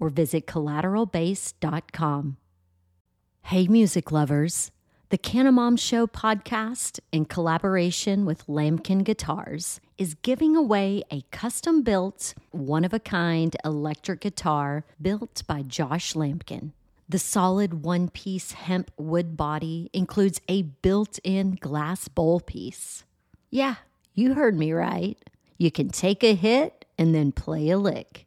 or visit collateralbase.com. Hey, music lovers. The Canamom Show podcast, in collaboration with Lamkin Guitars, is giving away a custom built, one of a kind electric guitar built by Josh Lamkin. The solid one piece hemp wood body includes a built in glass bowl piece. Yeah, you heard me right. You can take a hit and then play a lick.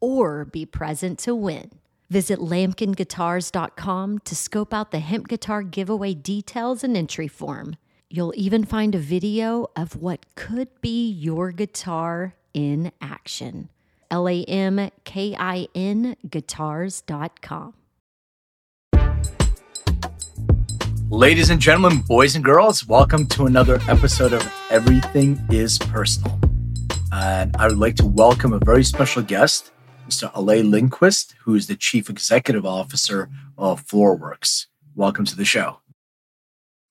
or be present to win. Visit lamkinguitars.com to scope out the hemp guitar giveaway details and entry form. You'll even find a video of what could be your guitar in action. L A M K I N guitars.com. Ladies and gentlemen, boys and girls, welcome to another episode of Everything is Personal. And I would like to welcome a very special guest. Mr. Alleh Lindquist, who is the Chief Executive Officer of FloraWorks. Welcome to the show.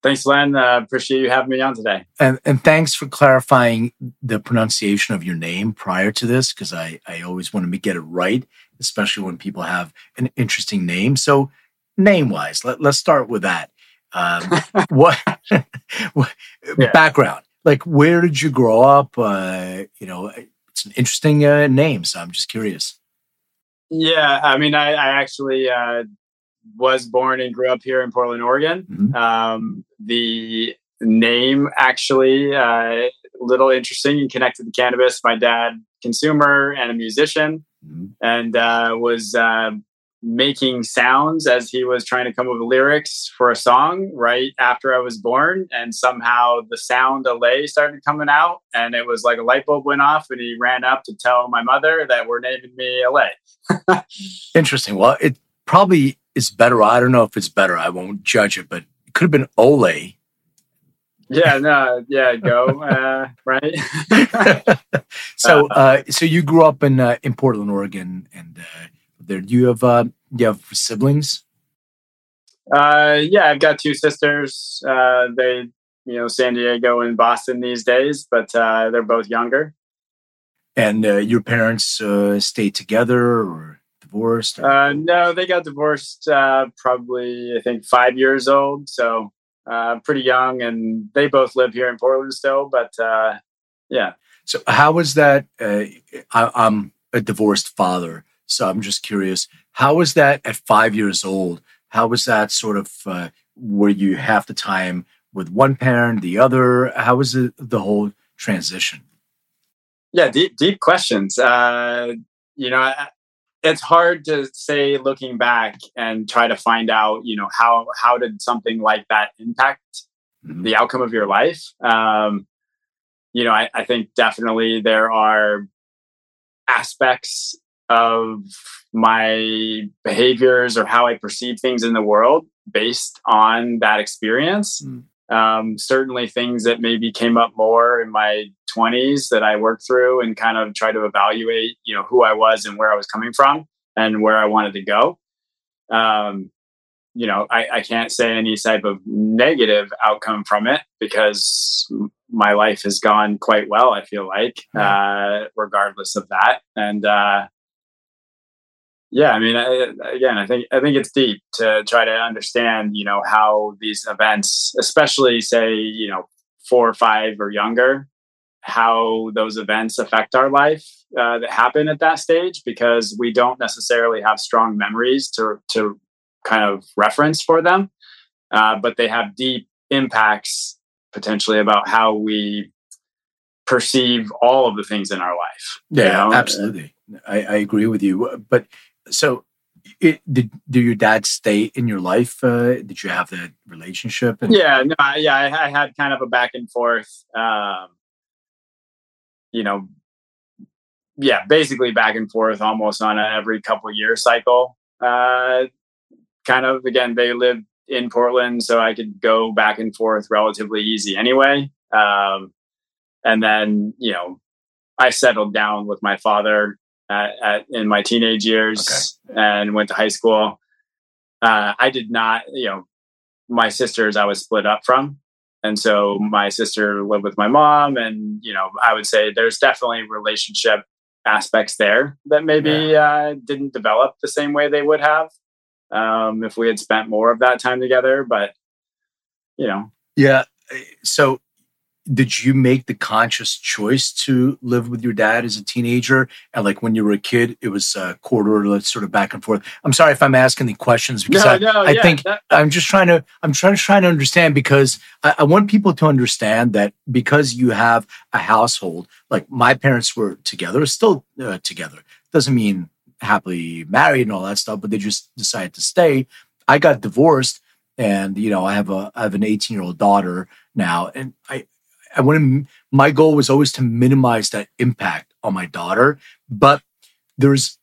Thanks, Len. Uh, appreciate you having me on today. And, and thanks for clarifying the pronunciation of your name prior to this, because I, I always want to get it right, especially when people have an interesting name. So, name wise, let, let's start with that. Um, what, what yeah. background? Like, where did you grow up? Uh, you know, it's an interesting uh, name, so I'm just curious. Yeah, I mean, I, I actually uh, was born and grew up here in Portland, Oregon. Mm-hmm. Um, the name actually a uh, little interesting and connected to cannabis. My dad, consumer and a musician, mm-hmm. and uh, was uh, making sounds as he was trying to come up with lyrics for a song right after I was born. And somehow the sound delay started coming out, and it was like a light bulb went off, and he ran up to tell my mother that we're naming me Alleh. Interesting. Well, it probably is better. I don't know if it's better. I won't judge it, but it could have been Ole. Yeah, no, yeah, go uh, right. so, uh, so you grew up in uh, in Portland, Oregon, and uh, there. Do you have uh, do you have siblings? Uh, yeah, I've got two sisters. Uh, they, you know, San Diego and Boston these days, but uh, they're both younger. And uh, your parents uh, stayed together or divorced? Or? Uh, no, they got divorced uh, probably, I think, five years old. So uh, pretty young. And they both live here in Portland still. But uh, yeah. So, how was that? I, I'm a divorced father. So, I'm just curious, how was that at five years old? How was that sort of where you half the time with one parent, the other? How was it, the whole transition? Yeah, deep deep questions. Uh, you know, it's hard to say looking back and try to find out. You know, how how did something like that impact mm-hmm. the outcome of your life? Um, you know, I, I think definitely there are aspects of my behaviors or how I perceive things in the world based on that experience. Mm. Um, certainly things that maybe came up more in my 20s that I worked through and kind of try to evaluate, you know, who I was and where I was coming from and where I wanted to go. Um, you know, I, I can't say any type of negative outcome from it because my life has gone quite well. I feel like, uh, regardless of that, and uh, yeah, I mean, I, again, I think I think it's deep to try to understand, you know, how these events, especially say, you know, four or five or younger, how those events affect our life uh, that happen at that stage, because we don't necessarily have strong memories to to kind of reference for them, uh, but they have deep impacts potentially about how we perceive all of the things in our life. Yeah, you know? absolutely. I, I agree with you, but so it, did do your dad stay in your life? Uh, did you have that relationship? And- yeah, no, yeah, I, I, had kind of a back and forth. Um, you know, yeah, basically back and forth almost on a every couple year cycle. Uh, kind of again, they lived in Portland, so I could go back and forth relatively easy anyway. Um, and then you know, I settled down with my father at, at, in my teenage years okay. and went to high school. Uh, I did not, you know, my sisters I was split up from. And so my sister lived with my mom. And, you know, I would say there's definitely relationship aspects there that maybe yeah. uh, didn't develop the same way they would have um, if we had spent more of that time together. But, you know. Yeah. So did you make the conscious choice to live with your dad as a teenager? And like when you were a kid it was a quarter sort of back and forth. I'm sorry if i'm asking the questions because no, I, no, I yeah, think that, i'm just trying to i'm trying to trying to understand because I, I, want people to understand that because you have a household like my parents were together still uh, together. Doesn't mean happily married and all that stuff but they just decided to stay. I got divorced and you know i have a i have an 18 year old daughter now and i I want to, my goal was always to minimize that impact on my daughter. But there's,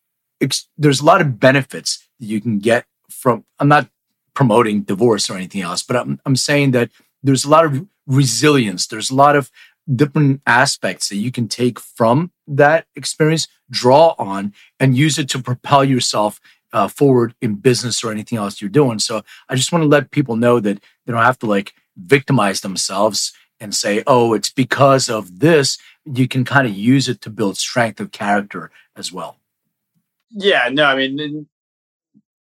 there's a lot of benefits that you can get from, I'm not promoting divorce or anything else, but I'm, I'm saying that there's a lot of resilience. There's a lot of different aspects that you can take from that experience, draw on, and use it to propel yourself uh, forward in business or anything else you're doing. So I just want to let people know that they don't have to like victimize themselves and say, oh, it's because of this, you can kind of use it to build strength of character as well. Yeah, no, I mean,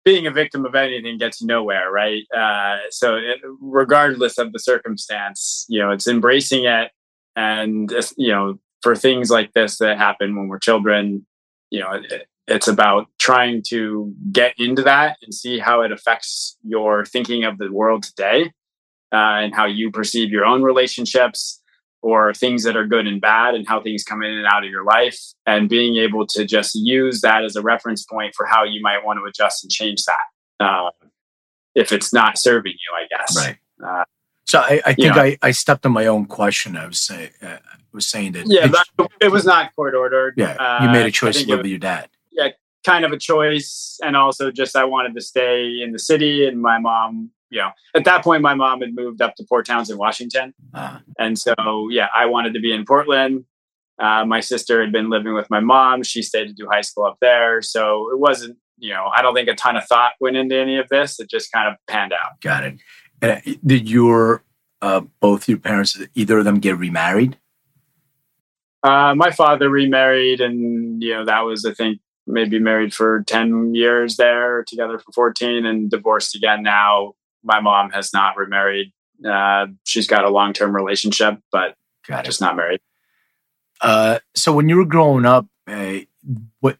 being a victim of anything gets nowhere, right? Uh, so, it, regardless of the circumstance, you know, it's embracing it. And, you know, for things like this that happen when we're children, you know, it, it's about trying to get into that and see how it affects your thinking of the world today uh, and how you perceive your own relationships or things that are good and bad and how things come in and out of your life. And being able to just use that as a reference point for how you might want to adjust and change that uh, if it's not serving you i guess. Right. Uh, so i, I think know, I, I stepped on my own question. I was saying uh, was saying that yeah it, it was not court ordered. Yeah you made a uh, choice to live with your dad. Yeah kind of a choice. And also just i wanted to stay in the city and my mom you know, at that point, my mom had moved up to Port Townsend, Washington. Uh-huh. And so, yeah, I wanted to be in Portland. Uh, my sister had been living with my mom. She stayed to do high school up there. So it wasn't, you know, I don't think a ton of thought went into any of this. It just kind of panned out. Got it. And uh, did your, uh, both your parents, either of them get remarried? Uh, my father remarried, and, you know, that was, I think, maybe married for 10 years there, together for 14, and divorced again now my mom has not remarried. Uh, she's got a long term relationship, but got just not married. Uh, so when you were growing up, uh, what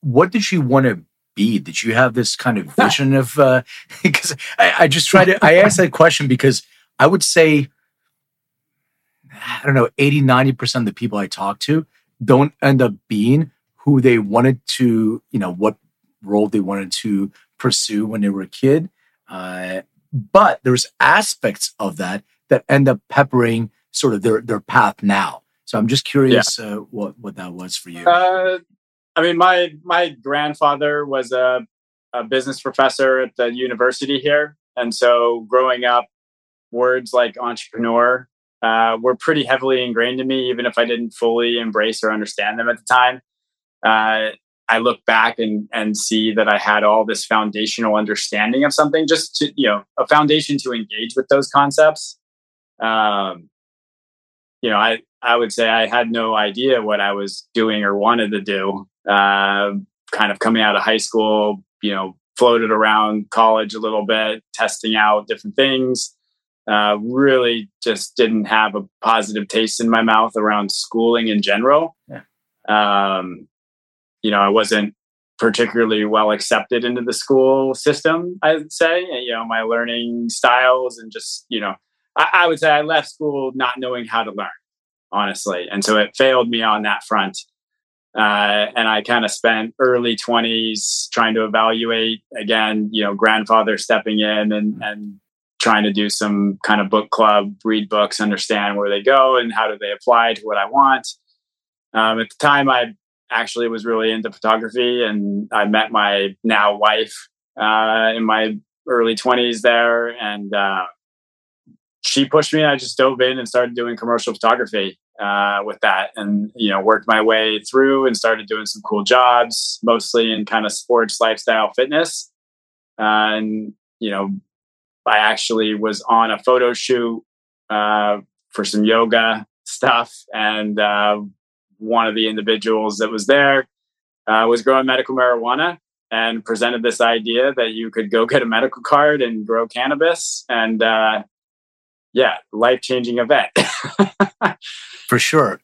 what did you want to be? Did you have this kind of vision of? Because uh, I, I just try to. I asked that question because I would say, I don't know, 80, 90 percent of the people I talk to don't end up being who they wanted to. You know what role they wanted to pursue when they were a kid. Uh, but there's aspects of that that end up peppering sort of their their path now. So I'm just curious yeah. uh, what what that was for you. Uh, I mean, my my grandfather was a, a business professor at the university here, and so growing up, words like entrepreneur uh, were pretty heavily ingrained in me, even if I didn't fully embrace or understand them at the time. Uh, I look back and and see that I had all this foundational understanding of something, just to you know, a foundation to engage with those concepts. Um, you know, I I would say I had no idea what I was doing or wanted to do. Uh, kind of coming out of high school, you know, floated around college a little bit, testing out different things. Uh, really just didn't have a positive taste in my mouth around schooling in general. Yeah. Um, you know, I wasn't particularly well accepted into the school system, I'd say. You know, my learning styles and just, you know, I, I would say I left school not knowing how to learn, honestly. And so it failed me on that front. Uh, and I kind of spent early 20s trying to evaluate again, you know, grandfather stepping in and, and trying to do some kind of book club, read books, understand where they go and how do they apply to what I want. Um, at the time, I actually was really into photography, and I met my now wife uh, in my early 20s there, and uh, she pushed me. And I just dove in and started doing commercial photography uh, with that, and you know, worked my way through and started doing some cool jobs, mostly in kind of sports, lifestyle, fitness, and you know, I actually was on a photo shoot uh, for some yoga stuff, and uh, one of the individuals that was there uh, was growing medical marijuana and presented this idea that you could go get a medical card and grow cannabis, and uh, yeah, life changing event. for sure.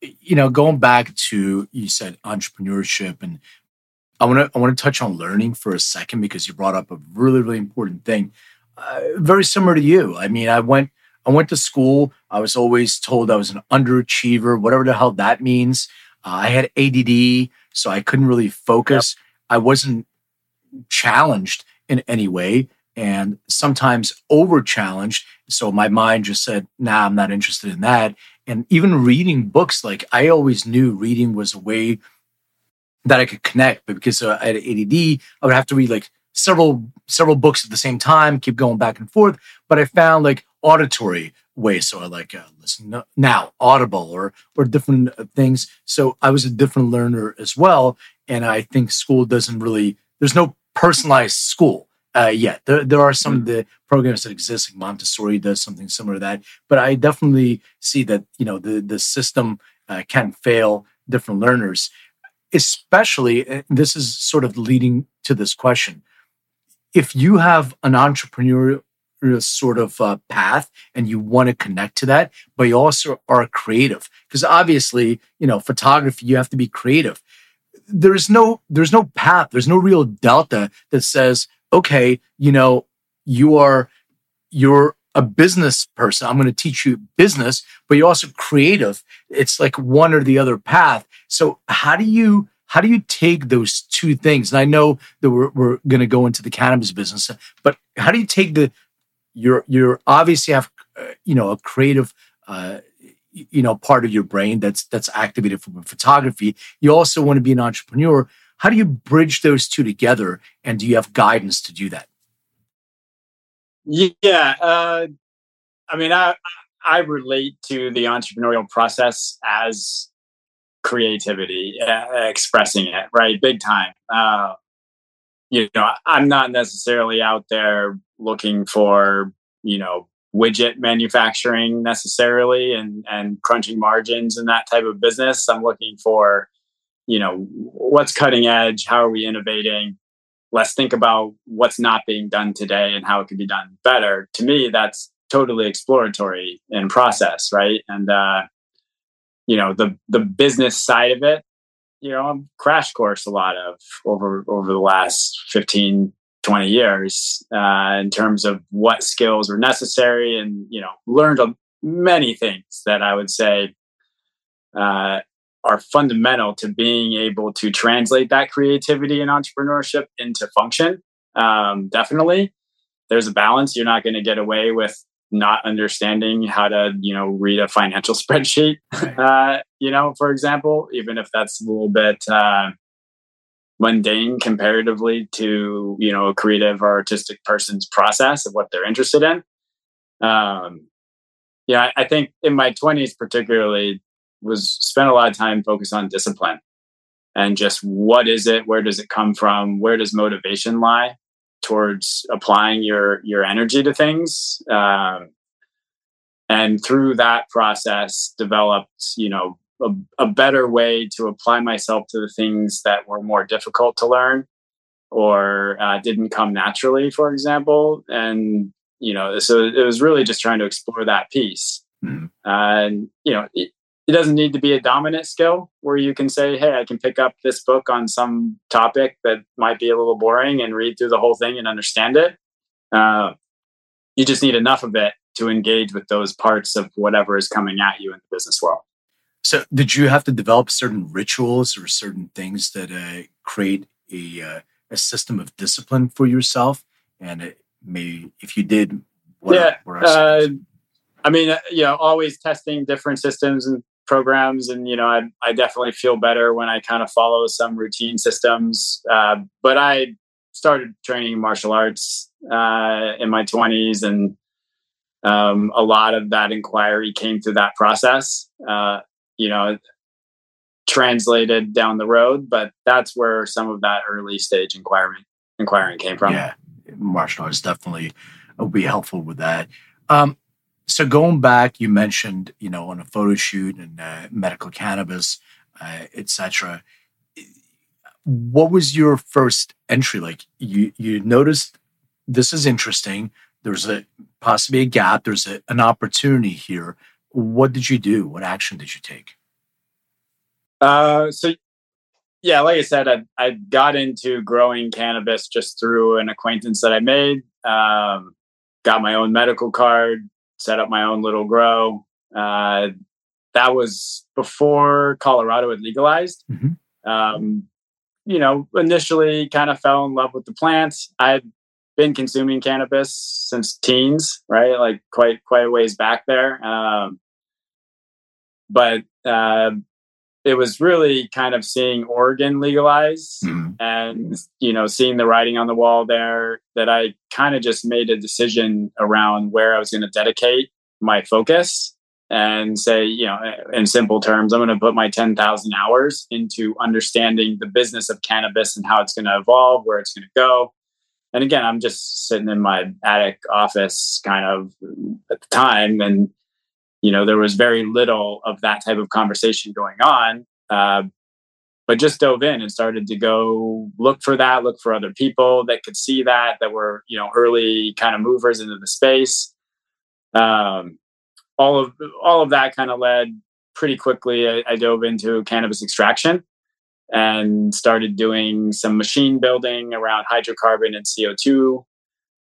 You know, going back to you said entrepreneurship and I want to I want to touch on learning for a second because you brought up a really really important thing uh, very similar to you. I mean, I went I went to school. I was always told I was an underachiever, whatever the hell that means. Uh, I had ADD, so I couldn't really focus. Yep. I wasn't challenged in any way, and sometimes over challenged. So my mind just said, "Nah, I'm not interested in that." And even reading books, like I always knew reading was a way that I could connect, but because uh, I had ADD, I would have to read like several several books at the same time, keep going back and forth. But I found like auditory way. so I like uh, listen now, Audible or or different uh, things. So I was a different learner as well, and I think school doesn't really. There's no personalized school uh, yet. There there are some of the programs that exist, like Montessori does something similar to that. But I definitely see that you know the the system uh, can fail different learners especially this is sort of leading to this question if you have an entrepreneurial sort of uh, path and you want to connect to that, but you also are creative, because obviously, you know, photography, you have to be creative. There's no, there's no path. There's no real delta that says, okay, you know, you are, you're a business person. I'm going to teach you business, but you're also creative. It's like one or the other path. So how do you, how do you take those two things? And I know that we're, we're going to go into the cannabis business, but how do you take the you're you're obviously have uh, you know a creative uh, you know part of your brain that's that's activated from photography. You also want to be an entrepreneur. How do you bridge those two together? And do you have guidance to do that? Yeah, uh, I mean, I I relate to the entrepreneurial process as creativity, uh, expressing it, right? Big time. Uh, you know, I'm not necessarily out there looking for, you know, widget manufacturing necessarily and and crunching margins and that type of business. I'm looking for, you know, what's cutting edge, how are we innovating? Let's think about what's not being done today and how it can be done better. To me, that's totally exploratory in process, right? And uh, you know the the business side of it you know crash course a lot of over over the last 15 20 years uh, in terms of what skills are necessary and you know learned many things that i would say uh, are fundamental to being able to translate that creativity and entrepreneurship into function. Um, definitely there's a balance. You're not going to get away with not understanding how to you know read a financial spreadsheet right. uh, you know for example even if that's a little bit uh, mundane comparatively to you know a creative or artistic person's process of what they're interested in um, yeah i think in my 20s particularly was spent a lot of time focused on discipline and just what is it? Where does it come from? Where does motivation lie towards applying your your energy to things? Um, and through that process, developed you know a, a better way to apply myself to the things that were more difficult to learn or uh, didn't come naturally, for example. And you know, so it was really just trying to explore that piece. Mm-hmm. And you know, it, it doesn't need to be a dominant skill where you can say, "Hey, I can pick up this book on some topic that might be a little boring and read through the whole thing and understand it." Uh, you just need enough of it to engage with those parts of whatever is coming at you in the business world. So, did you have to develop certain rituals or certain things that uh, create a uh, a system of discipline for yourself? And it may, if you did, what yeah, are, uh, I mean, uh, you know, always testing different systems and programs, and you know, I I definitely feel better when I kind of follow some routine systems. Uh, but I started training martial arts uh, in my twenties, and um, a lot of that inquiry came through that process. Uh, you know, translated down the road, but that's where some of that early stage inquiring inquiring came from. Yeah, martial arts definitely will be helpful with that. Um, so going back, you mentioned you know on a photo shoot and uh, medical cannabis, uh, etc. What was your first entry like? You you noticed this is interesting. There's a possibly a gap. There's a, an opportunity here. What did you do? What action did you take? Uh, so yeah, like I said, I, I got into growing cannabis just through an acquaintance that I made. Um, got my own medical card, set up my own little grow. Uh, that was before Colorado had legalized. Mm-hmm. Um, you know, initially kind of fell in love with the plants. I had been consuming cannabis since teens, right? Like quite quite a ways back there. Um, but uh, it was really kind of seeing Oregon legalize mm-hmm. and you know seeing the writing on the wall there that I kind of just made a decision around where I was going to dedicate my focus and say you know in simple terms I'm going to put my 10,000 hours into understanding the business of cannabis and how it's going to evolve where it's going to go and again I'm just sitting in my attic office kind of at the time and you know there was very little of that type of conversation going on uh, but just dove in and started to go look for that look for other people that could see that that were you know early kind of movers into the space. Um, all of all of that kind of led pretty quickly I, I dove into cannabis extraction and started doing some machine building around hydrocarbon and co2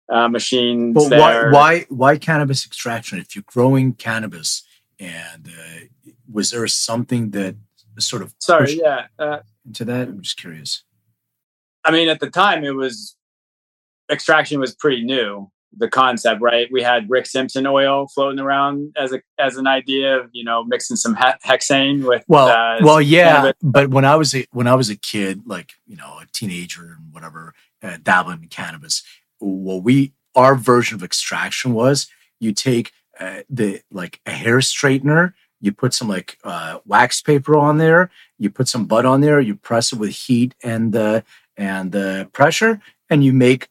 uh, machines. But why, why, why cannabis extraction? If you're growing cannabis, and uh, was there something that sort of sorry, yeah, uh, into that? I'm just curious. I mean, at the time, it was extraction was pretty new. The concept, right? We had Rick Simpson oil floating around as a as an idea of you know mixing some he- hexane with. Well, uh, well, yeah, cannabis. but when I was a, when I was a kid, like you know, a teenager and whatever, uh, dabbling in cannabis, what we our version of extraction was you take uh, the like a hair straightener you put some like uh, wax paper on there you put some bud on there you press it with heat and uh, and uh, pressure and you make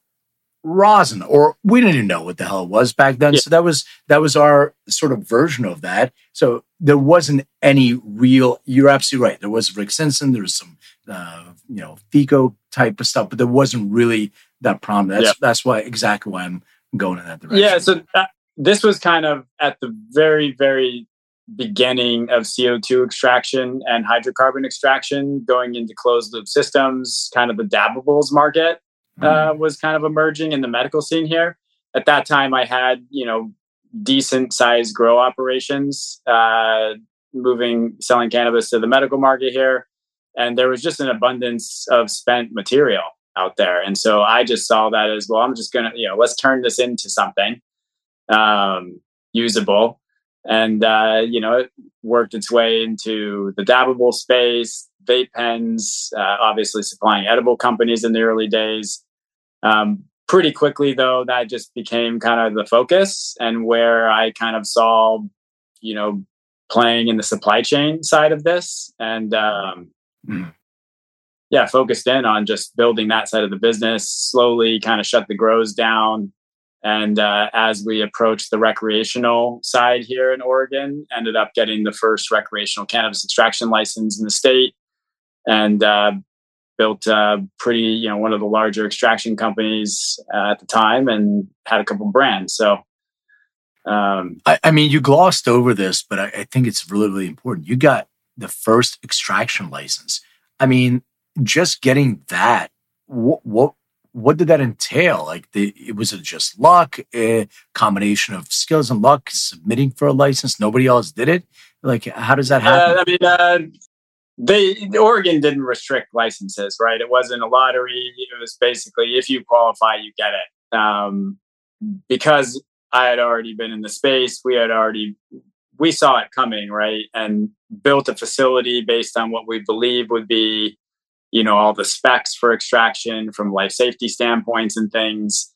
rosin or we didn't even know what the hell it was back then yeah. so that was that was our sort of version of that so there wasn't any real you're absolutely right there was rick simpson there was some uh, you know fico type of stuff but there wasn't really that problem. That's yeah. that's why exactly why I'm going in that direction. Yeah. So that, this was kind of at the very very beginning of CO2 extraction and hydrocarbon extraction, going into closed loop systems. Kind of the dabbables market uh, mm. was kind of emerging in the medical scene here. At that time, I had you know decent sized grow operations, uh, moving selling cannabis to the medical market here, and there was just an abundance of spent material out there. And so I just saw that as well. I'm just gonna, you know, let's turn this into something um, usable. And uh, you know, it worked its way into the dabbable space, vape pens, uh, obviously supplying edible companies in the early days. Um, pretty quickly, though, that just became kind of the focus and where I kind of saw, you know, playing in the supply chain side of this. And um, mm yeah, focused in on just building that side of the business, slowly kind of shut the grows down. And uh, as we approached the recreational side here in Oregon, ended up getting the first recreational cannabis extraction license in the state and uh, built a pretty, you know, one of the larger extraction companies uh, at the time and had a couple brands. So, um, I, I, mean, you glossed over this, but I, I think it's really, really important. You got the first extraction license. I mean, just getting that, what, what, what did that entail? Like, the, it was it just luck, a combination of skills and luck, submitting for a license? Nobody else did it. Like, how does that happen? Uh, I mean, uh, they Oregon didn't restrict licenses, right? It wasn't a lottery. It was basically if you qualify, you get it. Um, because I had already been in the space, we had already we saw it coming, right? And built a facility based on what we believe would be, you know, all the specs for extraction from life safety standpoints and things.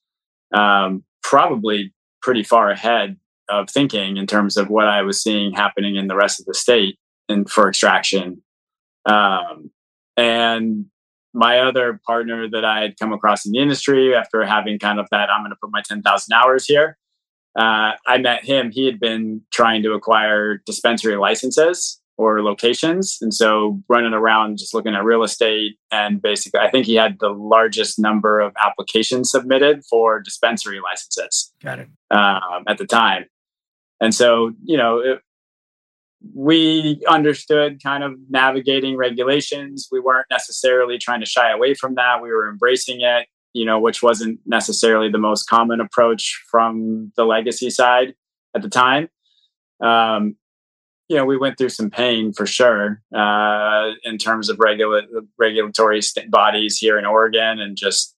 Um, probably pretty far ahead of thinking in terms of what I was seeing happening in the rest of the state and for extraction. Um, and my other partner that I had come across in the industry after having kind of that, I'm going to put my 10,000 hours here. Uh, I met him. He had been trying to acquire dispensary licenses or locations. And so running around just looking at real estate and basically, I think he had the largest number of applications submitted for dispensary licenses. Got it. Um, at the time. And so, you know, it, we understood kind of navigating regulations. We weren't necessarily trying to shy away from that. We were embracing it, you know, which wasn't necessarily the most common approach from the legacy side at the time. Um, you know, we went through some pain for sure uh, in terms of regula- regulatory st- bodies here in Oregon and just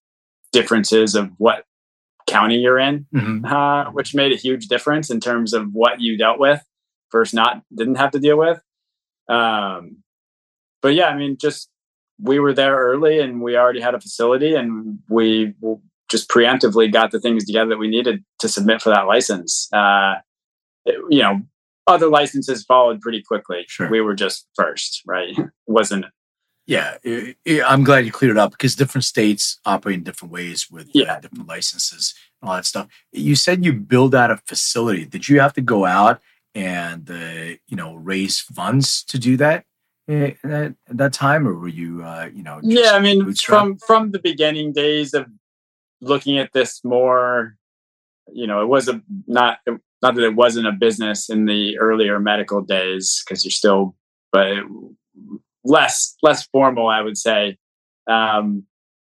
differences of what county you're in, mm-hmm. uh, which made a huge difference in terms of what you dealt with first not didn't have to deal with. Um, but yeah, I mean, just we were there early and we already had a facility and we just preemptively got the things together that we needed to submit for that license. Uh, it, you know, other licenses followed pretty quickly. Sure. We were just first, right? wasn't yeah, it, it, I'm glad you cleared it up because different states operate in different ways with uh, yeah. uh, different licenses and all that stuff. You said you build out a facility. Did you have to go out and uh, you know raise funds to do that at, at that time, or were you uh, you know? Yeah, I mean, bootstrap? from from the beginning days of looking at this more, you know, it was a not not that it wasn't a business in the earlier medical days because you're still, but it, less less formal, I would say. Um,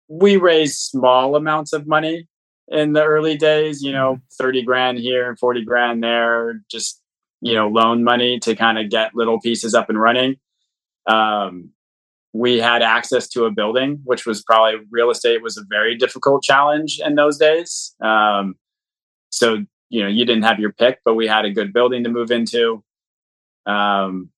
we raised small amounts of money in the early days, you know, mm-hmm. 30 grand here and 40 grand there, just you know loan money to kind of get little pieces up and running um, we had access to a building which was probably real estate was a very difficult challenge in those days um, so you know you didn't have your pick but we had a good building to move into. Um,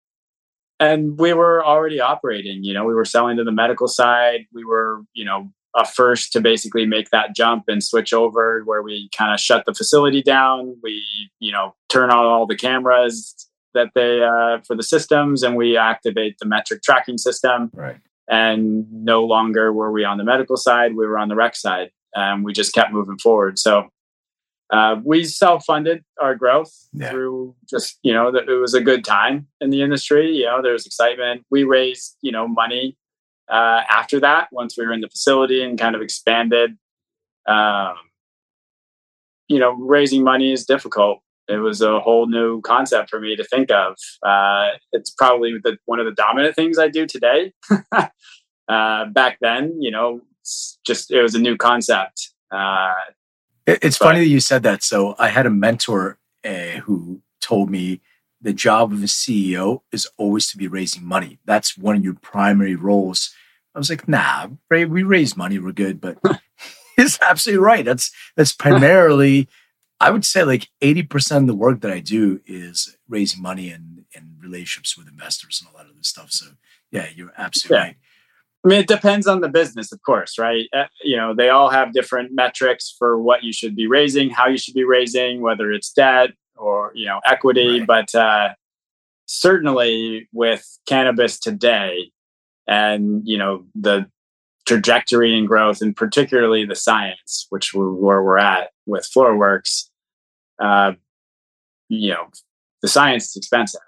and we were already operating you know we were selling to the medical side. We were you know a first to basically make that jump and switch over where we kind of shut the facility down. We you know turn on all the cameras that they uh, for the systems and we activate the Metrc tracking system. Right. And no longer were we on the medical side we were on the rec side and we just kept moving forward. So uh, we self-funded our growth yeah. through just you know that it was a good time in the industry you know there was excitement we raised you know money uh, after that, once we were in the facility and kind of expanded, um, you know, raising money is difficult. It was a whole new concept for me to think of. Uh, it's probably the, one of the dominant things I do today. uh, back then, you know, just it was a new concept. It's funny that you said that. So I had a mentor uh, who told me the job of a CEO is always to be raising money. That's one of your primary roles. I was like, nah, we raise money, we're good. But he's absolutely right. That's that's primarily, I would say, like eighty percent of the work that I do is raising money and and relationships with investors and all that other stuff. So yeah, you're absolutely yeah. right. I mean, it depends on the business, of course, right? Uh, you know, they all have different metrics for what you should be raising, how you should be raising, whether it's debt, or you know equity right. but uh, certainly with cannabis today and you know the trajectory and growth, and particularly the science, which we're, where we're at with FloraWorks. Uh, you know, the science is expensive,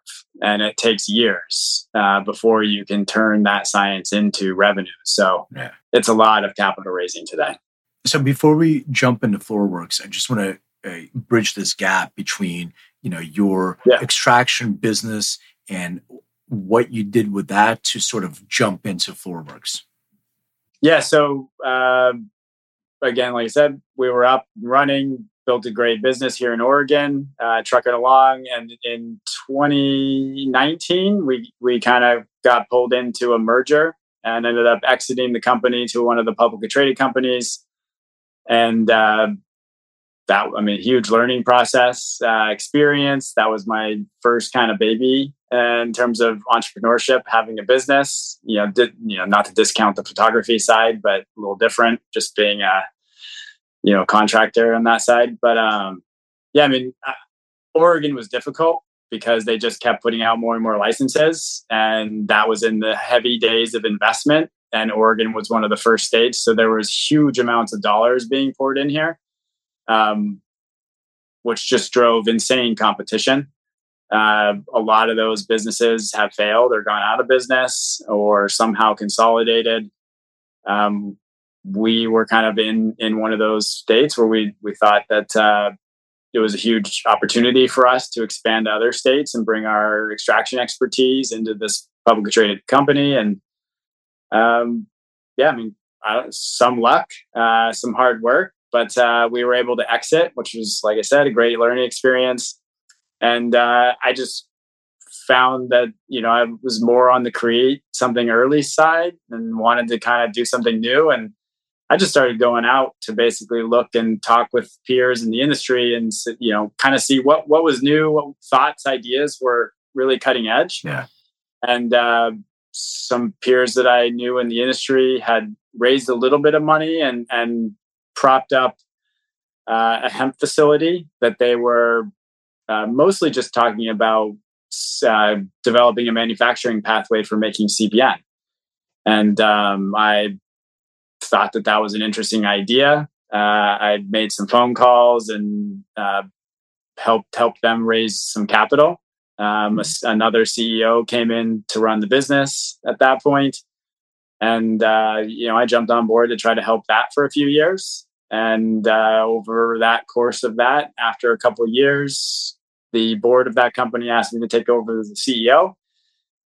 and it takes years uh, before you can turn that science into revenue. So yeah. it's a lot of capital raising today. So before we jump into FloraWorks, I just want to uh, bridge this gap between you know your yeah. extraction business and what you did with that to sort of jump into FloraWorks. Yeah. So uh, again, like I said, we were up running, built a great business here in Oregon, uh, trucking along, and in 2019, we we kind of got pulled into a merger and ended up exiting the company to one of the publicly traded companies. And uh, that I mean, huge learning process uh, experience. That was my first kind of baby uh, in terms of entrepreneurship, having a business. You know, did, you know, not to discount the photography side, but a little different, just being a you know contractor on that side. But um, yeah, I mean, Oregon was difficult because they just kept putting out more and more licenses, and that was in the heavy days of investment. And Oregon was one of the first states, so there was huge amounts of dollars being poured in here um, which just drove insane competition. Uh, a lot of those businesses have failed or gone out of business or somehow consolidated. Um, we were kind of in in one of those states where we we thought that uh, it was a huge opportunity for us to expand to other states and bring our extraction expertise into this publicly traded company. And um, yeah, I mean, some luck, uh, some hard work, but uh, we were able to exit, which was, like I said, a great learning experience. And uh, I just found that you know I was more on the create something early side and wanted to kind of do something new. And I just started going out to basically look and talk with peers in the industry and you know kind of see what what was new, what thoughts, ideas were really cutting edge. Yeah. And uh, some peers that I knew in the industry had raised a little bit of money and and propped up uh, a hemp facility that they were uh, mostly just talking about uh, developing a manufacturing pathway for making CBN. And um, I thought that that was an interesting idea. Uh, I made some phone calls and uh, helped help them raise some capital. Um, a, another CEO came in to run the business at that point, and uh, you know I jumped on board to try to help that for a few years. And uh, over that course of that, after a couple of years, the board of that company asked me to take over as the CEO.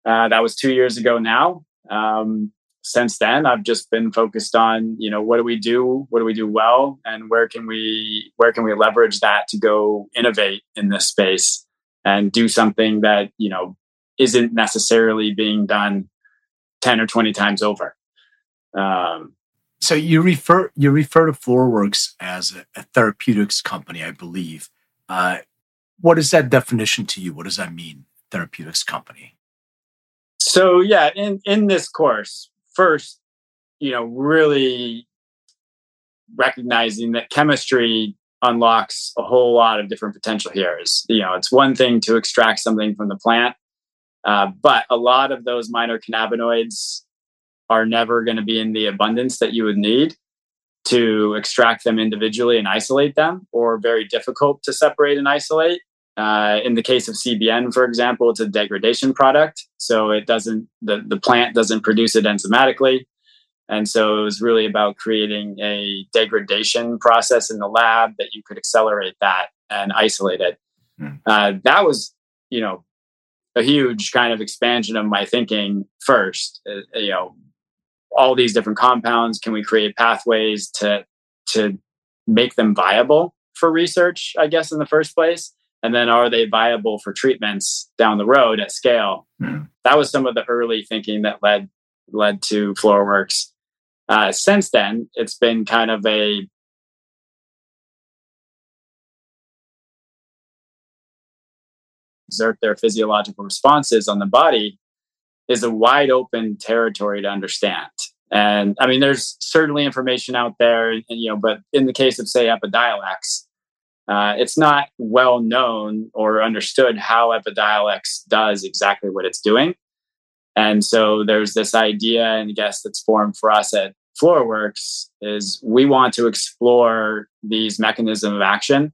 Uh, that was two years ago now. Um, since then, I've just been focused on you know what do we do, what do we do well, and where can we where can we leverage that to go innovate in this space and do something that you know isn't necessarily being done ten or twenty times over. Um, so you refer you refer to FloraWorks as a, a therapeutics company, I believe. Uh, what is that definition to you? What does that mean, therapeutics company? So yeah, in in this course, first, you know, really recognizing that chemistry unlocks a whole lot of different potential here. Is you know, it's one thing to extract something from the plant, uh, but a lot of those minor cannabinoids are never going to be in the abundance that you would need to extract them individually and isolate them, or very difficult to separate and isolate. Uh, in the case of CBN, for example, it's a degradation product, so it doesn't the, the plant doesn't produce it enzymatically, and so it was really about creating a degradation process in the lab that you could accelerate that and isolate it. Mm. Uh, that was, you know, a huge kind of expansion of my thinking first. Uh, you know, all these different compounds? Can we create pathways to to make them viable for research? I guess in the first place, and then are they viable for treatments down the road at scale? Mm. That was some of the early thinking that led led to FloraWorks. Uh, since then, it's been kind of a exert their physiological responses on the body is a wide open territory to understand. And I mean, there's certainly information out there, you know, but in the case of say Epidiolex, uh, it's not well known or understood how Epidiolex does exactly what it's doing. And so there's this idea, and I guess that's formed for us at FloraWorks is we want to explore these mechanisms of action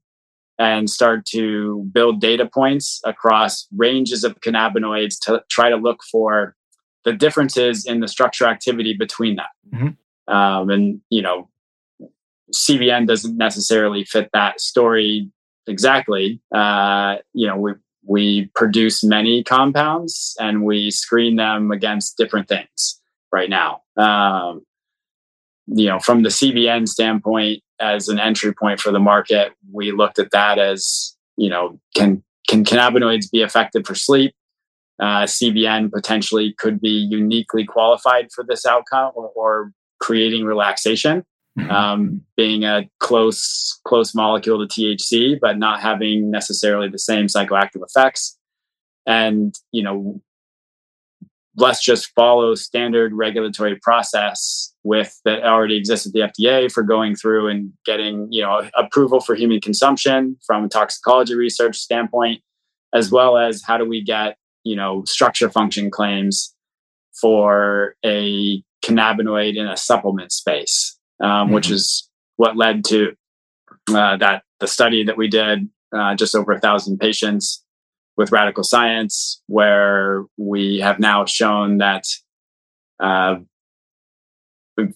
and start to build data points across ranges of cannabinoids to try to look for the differences in the structure activity between them. Mm-hmm. Um, and, you know, CBN doesn't necessarily fit that story exactly. Uh, you know, we, we produce many compounds and we screen them against different things right now. Um, you know, from the CBN standpoint, as an entry point for the market, we looked at that as, you know, can can cannabinoids be effective for sleep? Uh, CBN potentially could be uniquely qualified for this outcome or, or creating relaxation. um, being a close close molecule to THC, but not having necessarily the same psychoactive effects. And you know, let's just follow standard regulatory process with that already exists at the FDA for going through and getting you know approval for human consumption from a toxicology research standpoint, as well as how do we get you know structure function claims for a cannabinoid in a supplement space, um, mm-hmm. which is what led to uh, that the study that we did uh, just over a thousand patients with Radicle Science, where we have now shown that uh,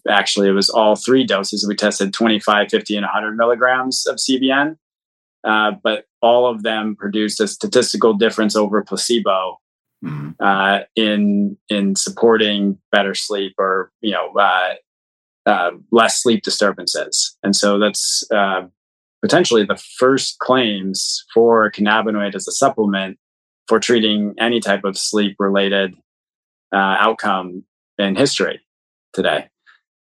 actually it was all three doses. We tested 25, 50, and 100 milligrams of CBN, uh, but all of them produced a statistical difference over placebo mm-hmm. uh, in in supporting better sleep or you know uh, less sleep disturbances. And so that's uh, potentially the first claims for cannabinoid as a supplement for treating any type of sleep related uh, outcome in history today.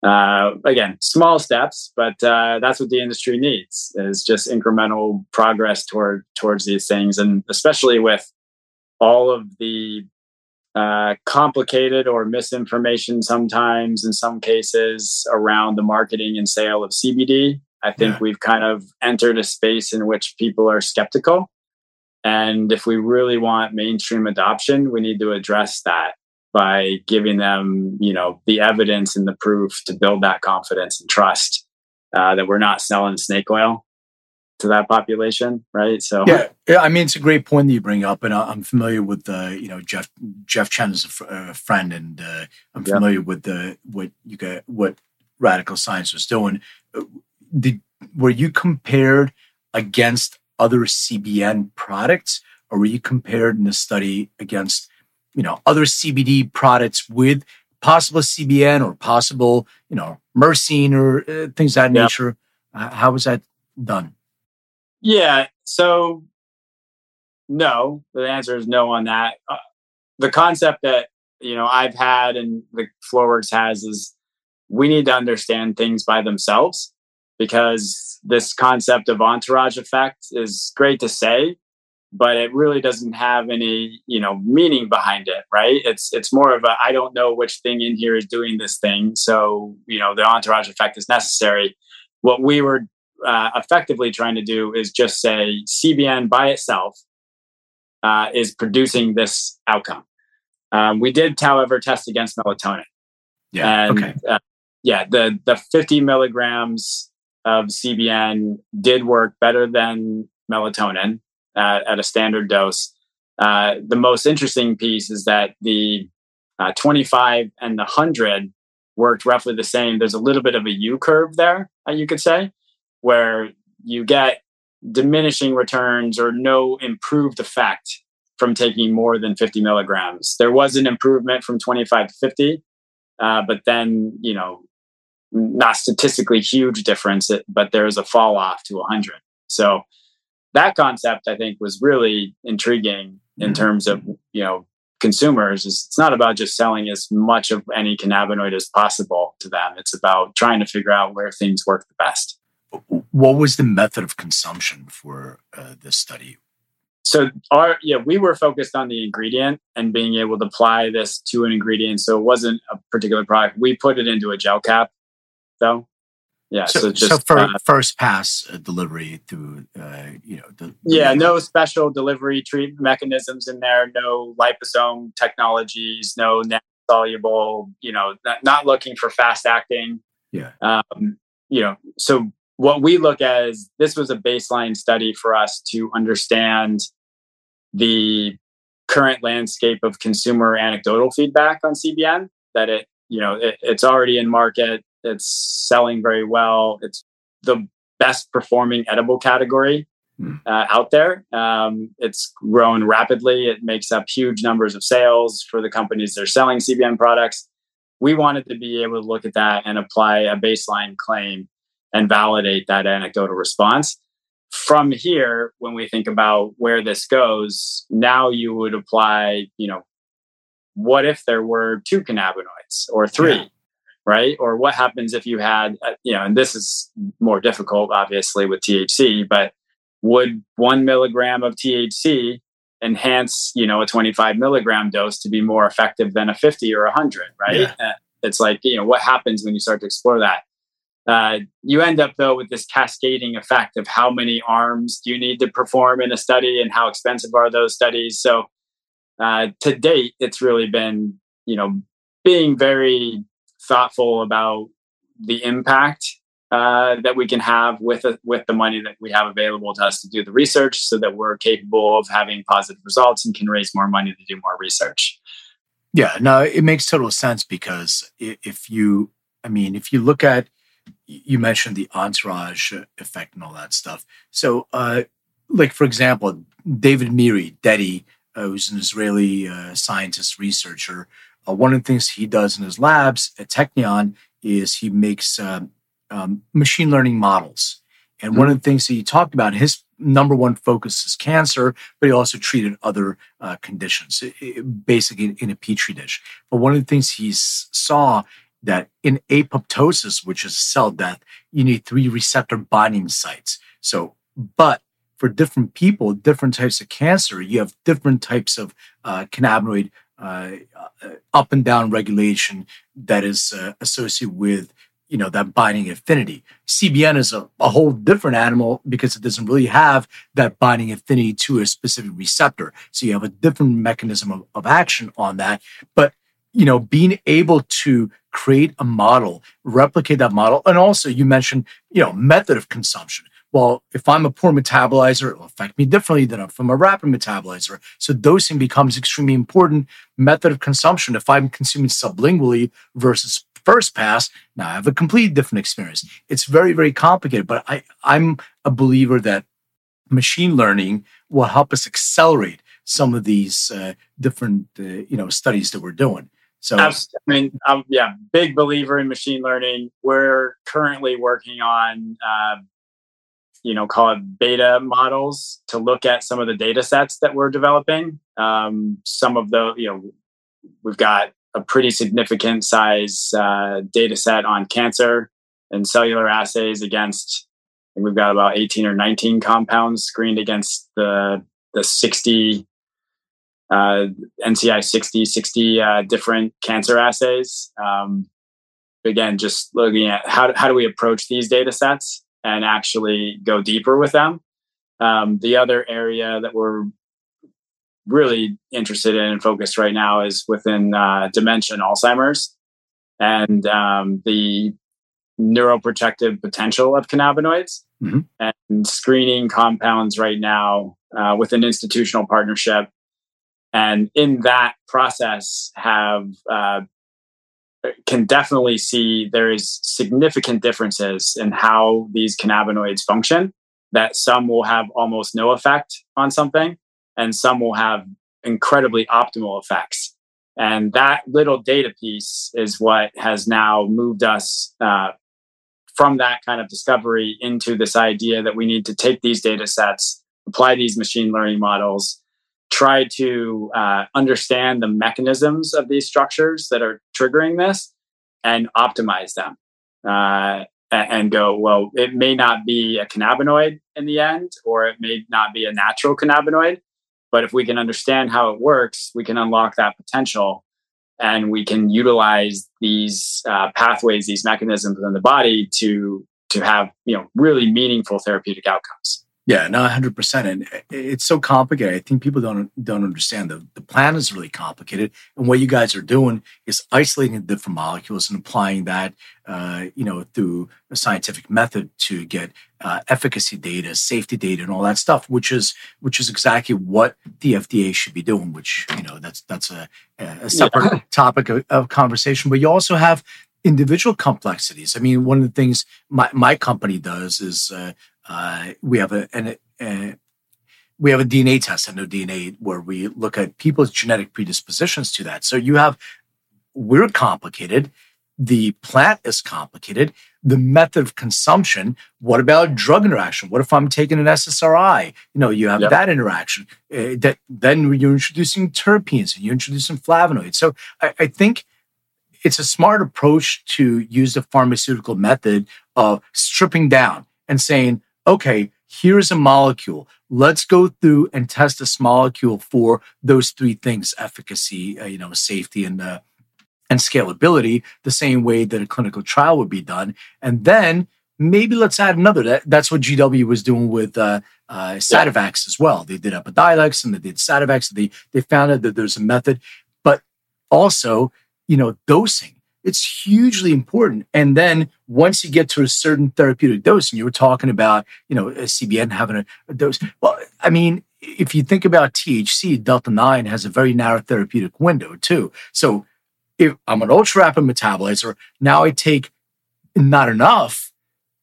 Uh, again, small steps, but uh, that's what the industry needs is just incremental progress toward towards these things, and especially with all of the uh, complicated or misinformation sometimes in some cases around the marketing and sale of CBD. I think yeah. we've kind of entered a space in which people are skeptical. And if we really want mainstream adoption, we need to address that by giving them, you know, the evidence and the proof to build that confidence and trust uh, that we're not selling snake oil to that population, right? So yeah, yeah. I mean, it's a great point that you bring up, and I'm familiar with the, you know, Jeff Jeff Chen is a uh, friend, and uh, I'm familiar yep. with the what you got what Radicle Science was doing. Uh, did were you compared against other CBN products, or were you compared in the study against, you know, other CBD products with possible CBN or possible, you know, myrcene or uh, things of that yep. nature? Uh, how was that done? Yeah. So, no, the answer is no on that. Uh, the concept that you know I've had and the FloraWorks has is we need to understand things by themselves because this concept of entourage effect is great to say but it really doesn't have any you know meaning behind it right it's it's more of a i don't know which thing in here is doing this thing so you know the entourage effect is necessary what we were uh, effectively trying to do is just say cbn by itself uh, is producing this outcome um, we did however test against melatonin yeah and, okay. Uh, yeah the the 50 milligrams of CBN did work better than melatonin at, at a standard dose. Uh, the most interesting piece is that the uh, 25 and the 100 worked roughly the same. There's a little bit of a U curve there, uh, you could say, where you get diminishing returns or no improved effect from taking more than 50 milligrams. There was an improvement from 25 to 50, uh, but then, you know, not statistically huge difference, but there is a fall off to 100. So that concept, I think, was really intriguing in mm-hmm. terms of you know consumers. It's not about just selling as much of any cannabinoid as possible to them. It's about trying to figure out where things work the best. What was the method of consumption for uh, this study? So our yeah, we were focused on the ingredient and being able to apply this to an ingredient. So it wasn't a particular product. We put it into a gel cap though. yeah. So, So, just so for uh, first pass uh, delivery through, uh, you know, the, yeah, no special delivery treat mechanisms in there. No liposome technologies. No soluble. You know, not, not looking for fast acting. Yeah. Um, you know, so what we look at is this was a baseline study for us to understand the current landscape of consumer anecdotal feedback on CBN. That it, you know, it, it's already in market. It's selling very well. It's the best performing edible category Hmm. uh, out there. Um, it's grown rapidly. It makes up huge numbers of sales for the companies that are selling CBN products. We wanted to be able to look at that and apply a baseline claim and validate that anecdotal response. From here, when we think about where this goes, now you would apply, you know, what if there were two cannabinoids or three? Yeah. right? Or what happens if you had, uh, you know, and this is more difficult, obviously, with THC, but would one milligram of THC enhance, you know, a 25 milligram dose to be more effective than a 50 or a 100, right? Yeah. Uh, it's like, you know, what happens when you start to explore that? Uh, you end up though with this cascading effect of how many arms do you need to perform in a study and how expensive are those studies. So uh, to date, it's really been, you know, being very thoughtful about the impact uh, that we can have with it, with the money that we have available to us to do the research, so that we're capable of having positive results and can raise more money to do more research. Yeah, no, it makes total sense because if you, I mean, if you look at, you mentioned the entourage effect and all that stuff. So, uh, like for example, David Meiri, Dedi, uh, who's an Israeli uh, scientist researcher, uh, one of the things he does in his labs at Technion is he makes um, um, machine learning models. And one of the things that he talked about, his number one focus is cancer, but he also treated other uh, conditions, i- i- basically in a petri dish. But one of the things he saw that in apoptosis, which is cell death, you need three receptor binding sites. So, but for different people, different types of cancer, you have different types of uh, cannabinoid uh, uh, up and down regulation that is uh, associated with you know that binding affinity. CBN is a, a whole different animal because it doesn't really have that binding affinity to a specific receptor. So you have a different mechanism of, of action on that. But you know, being able to create a model, replicate that model, and also you mentioned, you know, method of consumption. Well, if I'm a poor metabolizer, it will affect me differently than if I'm a rapid metabolizer. So dosing becomes extremely important. Method of consumption. If I'm consuming sublingually versus first pass, now I have a completely different experience. It's very, very complicated, but I, I'm a believer that machine learning will help us accelerate some of these uh, different, uh, you know, studies that we're doing. So, I mean, I'm yeah, big believer in machine learning. We're currently working on, uh, you know, call it beta models to look at some of the data sets that we're developing. Um, some of the, you know, we've got a pretty significant size uh, data set on cancer and cellular assays against. Think we've got about 18 or 19 compounds screened against the the 60 uh, NCI 60, 60 uh, different cancer assays. Um, again, just looking at how, how do we approach these data sets and actually go deeper with them. Um, the other area that we're really interested in and focused right now is within uh, dementia and Alzheimer's and um, the neuroprotective potential of cannabinoids Mhm. and screening compounds right now uh, with an institutional partnership and in that process have uh, can definitely see there is significant differences in how these cannabinoids function that some will have almost no effect on something and some will have incredibly optimal effects. And that little data piece is what has now moved us uh, from that kind of discovery into this idea that we need to take these data sets apply these machine learning models try to uh, understand the mechanisms of these structures that are triggering this and optimize them uh, and go well it may not be a cannabinoid in the end or it may not be a natural cannabinoid but if we can understand how it works we can unlock that potential and we can utilize these uh, pathways these mechanisms in the body to to have you know really meaningful therapeutic outcomes. Yeah, no, hundred percent, and it's so complicated. I think people don't don't understand the the plan is really complicated, and what you guys are doing is isolating different molecules and applying that, uh, you know, through a scientific method to get uh, efficacy data, safety data, and all that stuff, which is which is exactly what the FDA should be doing. Which you know, that's that's a, a separate yeah. topic of, of conversation. But you also have individual complexities. I mean, one of the things my, my company does is uh, uh, we have a, an, a, we have a DNA test, EndoDNA, where we look at people's genetic predispositions to that. So you have we're complicated. The plant is complicated. The method of consumption. What about drug interaction? What if I'm taking an SSRI? You know, you have yep. that interaction. Uh, that then you're introducing terpenes and you're introducing flavonoids. So I, I think it's a smart approach to use the pharmaceutical method of stripping down and saying, okay, here's a molecule. Let's go through and test this molecule for those three things: efficacy, uh, you know, safety, and uh, and scalability. The same way that a clinical trial would be done, and then maybe let's add another. That, that's what GW was doing with uh, uh, Sativex as well. They did Epidiolex and they did Sativex. They they found out that there's a method, but also you know, dosing. It's hugely important. And then once you get to a certain therapeutic dose, and you were talking about, you know, uh, a CBN having a, a dose. Well, I mean, if you think about THC, Delta 9 has a very narrow therapeutic window too. So if I'm an ultra rapid metabolizer, now I take not enough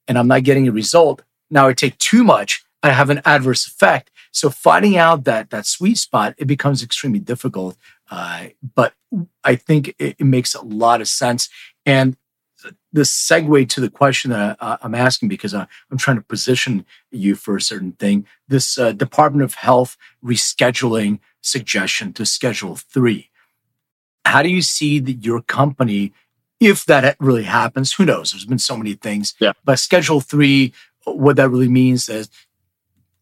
and I'm not getting a result. Now I take too much, I have an adverse effect. So finding out that that sweet spot, it becomes extremely difficult. Uh, but I think it, it, makes a lot of sense. And the segue to the question that I, am asking, because I, am trying to position you for a certain thing, this uh, Department of Health rescheduling suggestion to Schedule 3. How do you see that your company, if that really happens, who knows? There's been so many things. Yeah. But Schedule 3, what that really means is,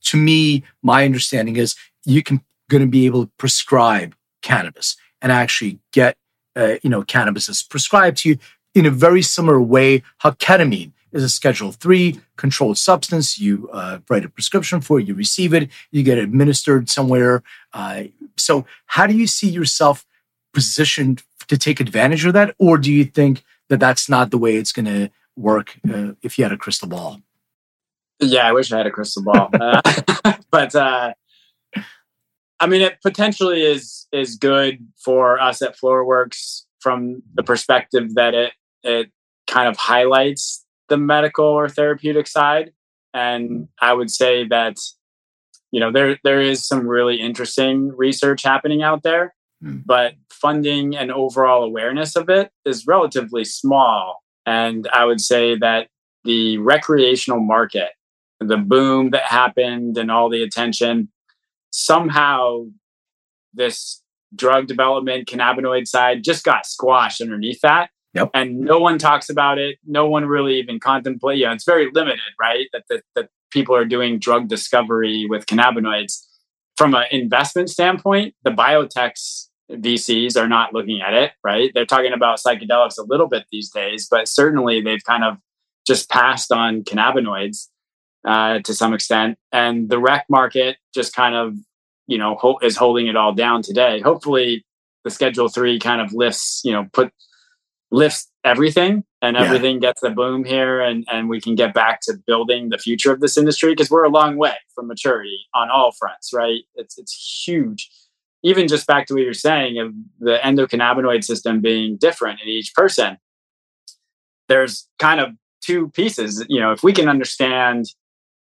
to me, my understanding is you can going to be able to prescribe cannabis and actually get uh, you know cannabis is prescribed to you in a very similar way. How ketamine is a schedule 3 controlled substance. You uh, write a prescription for it you receive it you get it administered somewhere uh, so how do you see yourself positioned to take advantage of that? Or do you think that that's not the way it's going to work uh, if you had a crystal ball? Yeah i wish i had a crystal ball. Uh, but uh, I mean, it potentially is is good for us at FloraWorks from the perspective that it it kind of highlights the medical or therapeutic side, and I would say that you know there there is some really interesting research happening out there, mm. but funding and overall awareness of it is relatively small, and I would say that the recreational market, the boom that happened, and all the attention somehow this drug development cannabinoid side just got squashed underneath that. Yep. And no one talks about it. No one really even contemplates. Yeah, it's very limited, right? That, that that people are doing drug discovery with cannabinoids. From an investment standpoint, the biotechs VCs are not looking at it, right? They're talking about psychedelics a little bit these days, but certainly they've kind of just passed on cannabinoids uh, to some extent. And the rec market just kind of, you know, ho- is holding it all down today. Hopefully, the Schedule Three kind of lifts, you know, put lifts everything and everything yeah. gets a boom here and and we can get back to building the future of this industry because we're a long way from maturity on all fronts right it's it's huge even just back to what you're saying of the endocannabinoid system being different in each person there's kind of two pieces you know if we can understand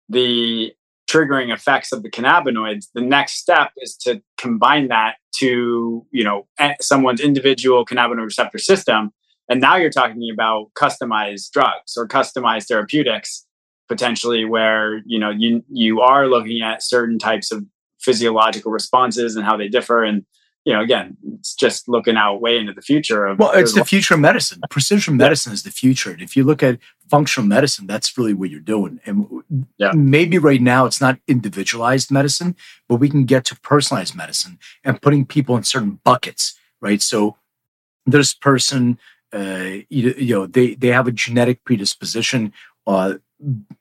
the triggering effects of the cannabinoids the next step is to combine that to you know someone's individual cannabinoid receptor system. And now you're talking about customized drugs or customized therapeutics potentially where you know you you are looking at certain types of physiological responses and how they differ. And you know, again, it's just looking out way into the future of. Well, it's the future of medicine. Precision medicine is the future. And if you look at functional medicine, that's really what you're doing. And yeah. maybe right now it's not individualized medicine, but we can get to personalized medicine and putting people in certain buckets, right? So this person, uh, you, you know, they they have a genetic predisposition uh,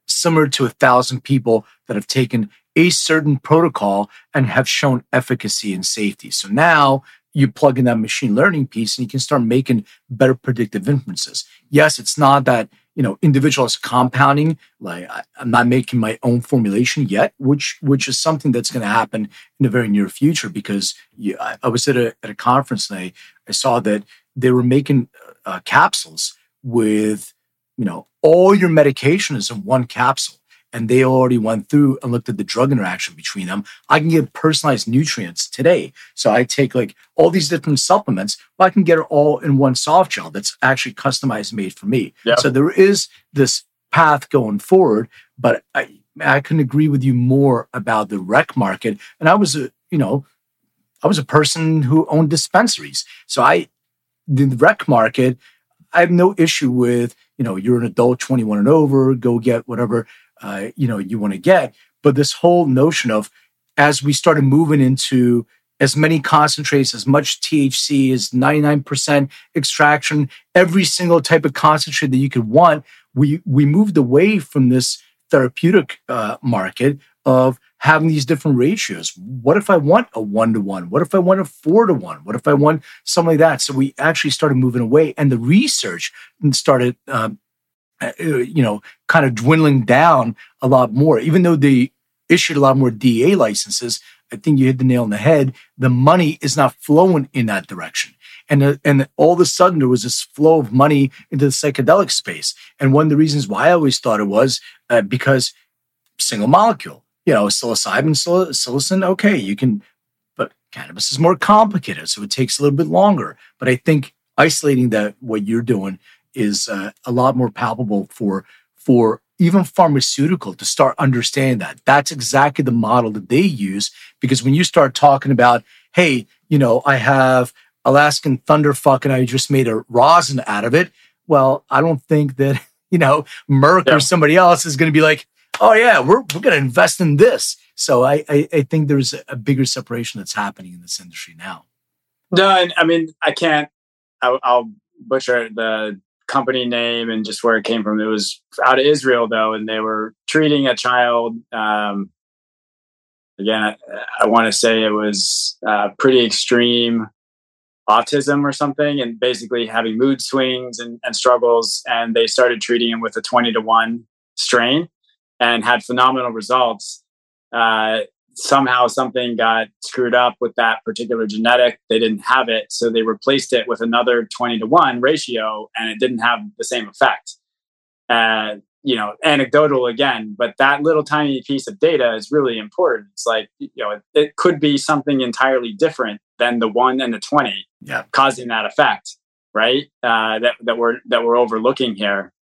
similar to a thousand people that have taken a certain protocol and have shown efficacy and safety. So now you plug in that machine learning piece and you can start making better predictive inferences. Yes, it's not that you know individualized compounding like I, am not making my own formulation yet which which is something that's going to happen in the very near future because you, I, I, was at a, at a conference and I, I saw that they were making uh, capsules with you know all your medication is in one capsule and they already went through and looked at the drug interaction between them. I can get personalized nutrients today. So I take like all these different supplements, but I can get it all in one soft gel that's actually customized made for me. Yep. So there is this path going forward, but I, I couldn't agree with you more about the rec market. And I was a, you know, I was a person who owned dispensaries. So I, the rec market, I have no issue with, you know, you're an adult 21 and over, go get whatever uh, you know you want to get. But this whole notion of as we started moving into as many concentrates, as much THC, as 99% extraction, every single type of concentrate that you could want, we we moved away from this therapeutic uh, market of having these different ratios. What if I want a one to one? What if I want a four to one? What if I want something like that? So we actually started moving away, and the research started um, uh, you know, kind of dwindling down a lot more. Even though they issued a lot more DA licenses, I think you hit the nail on the head. The money is not flowing in that direction. And, uh, and all of a sudden, there was this flow of money into the psychedelic space. And one of the reasons why I always thought it was uh, because single molecule, you know, psilocybin, psilocin, okay, you can, but cannabis is more complicated. So it takes a little bit longer. But I think isolating that, what you're doing, is uh, a lot more palpable for for even pharmaceutical to start understanding that. That's exactly the model that they use because when you start talking about, hey, you know, I have Alaskan thunderfuck and I just made a rosin out of it. Well, I don't think that you know Merck yeah. or somebody else is going to be like, oh yeah, we're we're going to invest in this. So I, I, I think there's a bigger separation that's happening in this industry now. No, I mean I can't. I'll, I'll butcher the company name and just where it came from. It was out of Israel though, and they were treating a child. Um, again, I, I want to say it was uh, pretty extreme autism or something, and basically having mood swings and, and struggles. And they started treating him with a twenty to one strain, and had phenomenal results. Uh, somehow something got screwed up with that particular genetic. They didn't have it. So they replaced it with another 20 to 1 ratio and it didn't have the same effect. Uh, you know, anecdotal again, but that little tiny piece of data is really important. It's like, you know, it, it could be something entirely different than the one and the 20 yeah. causing that effect, right? Uh, that, that we're, that we're overlooking here.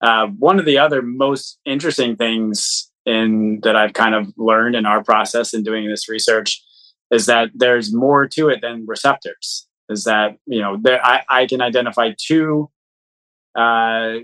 Uh, one of the other most interesting things in that I've kind of learned in our process in doing this research is that there's more to it than receptors. Is that you know there I, I can identify two uh,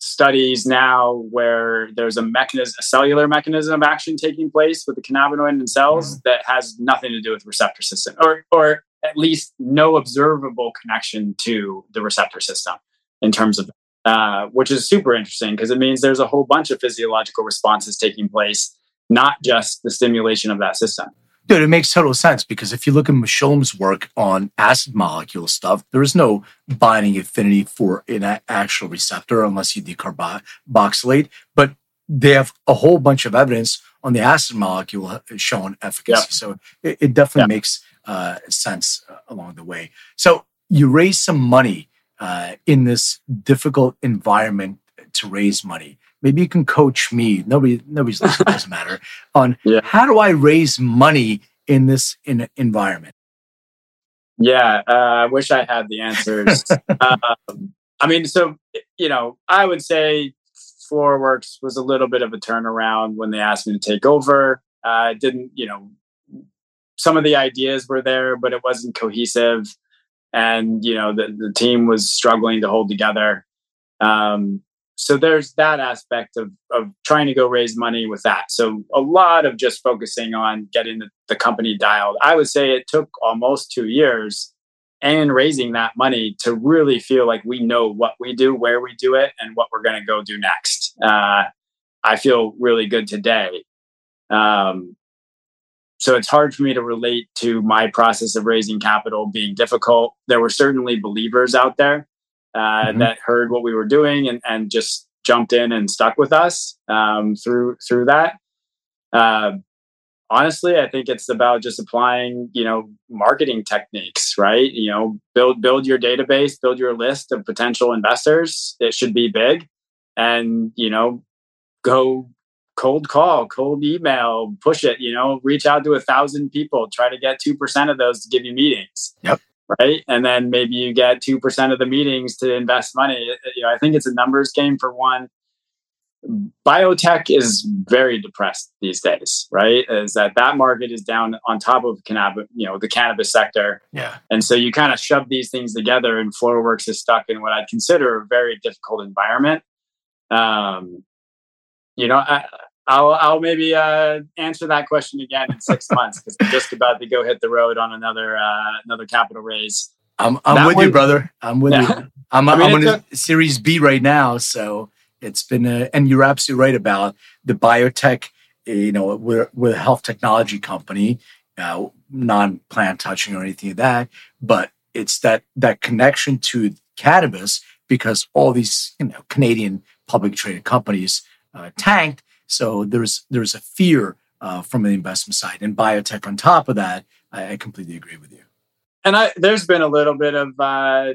studies now where there's a mechanism, a cellular mechanism of action taking place with the cannabinoid in cells mm-hmm. that has nothing to do with receptor system, or or at least no observable connection to the receptor system in terms of uh, which is super interesting because it means there's a whole bunch of physiological responses taking place, not just the stimulation of that system. Dude, it makes total sense because if you look at Mechoulam's work on acid molecule stuff, there is no binding affinity for an actual receptor unless you decarboxylate. But they have a whole bunch of evidence on the acid molecule showing efficacy. Yep. So it, it definitely yep. makes uh, sense uh, along the way. So you raise some money uh, in this difficult environment to raise money. Maybe you can coach me. Nobody, nobody's listening. doesn't matter. On yeah. how do I raise money in this in environment? Yeah, uh, I wish I had the answers. um, I mean, so you know, I would say Floraworks was a little bit of a turnaround when they asked me to take over. Uh, didn't you know? Some of the ideas were there, but it wasn't cohesive and you know the, the team was struggling to hold together um, so there's that aspect of, of trying to go raise money with that so a lot of just focusing on getting the, the company dialed i would say it took almost two years and raising that money to really feel like we know what we do, where we do it, and what we're going to go do next. Uh, I feel really good today. Um, so it's hard for me to relate to my process of raising capital being difficult. There were certainly believers out there uh, mm-hmm. that heard what we were doing and, and just jumped in and stuck with us um, through through that. Uh, honestly, I think it's about just applying, you know, marketing techniques, right? You know, build build your database, build your list of potential investors. It should be big, and you know, go cold call, cold email, push it. You know, reach out to a thousand people, try to get two percent of those to give you meetings. Yep. Right, and then maybe you get two percent of the meetings to invest money. You know, I think it's a numbers game for one biotech is very depressed these days, right? Is that that market is down on top of cannabis, you know, the cannabis sector. Yeah. And so you kind of shove these things together, and FloraWorks is stuck in what I'd consider a very difficult environment. Um, you know, I, I'll I'll maybe uh, answer that question again in six months because I'm just about to go hit the road on another uh, another capital raise. I'm I'm that with one, you, brother. I'm with yeah. you. I'm I mean, I'm on a Series B right now, so it's been, a, and you're absolutely right about the biotech. You know, we're, we're a health technology company, uh, non-plant touching or anything like that, but it's that that connection to cannabis because all these you know Canadian public traded companies uh, tanked. So there's there's a fear uh, from the investment side, and biotech on top of that. I, I completely agree with you. And I, there's been a little bit of uh,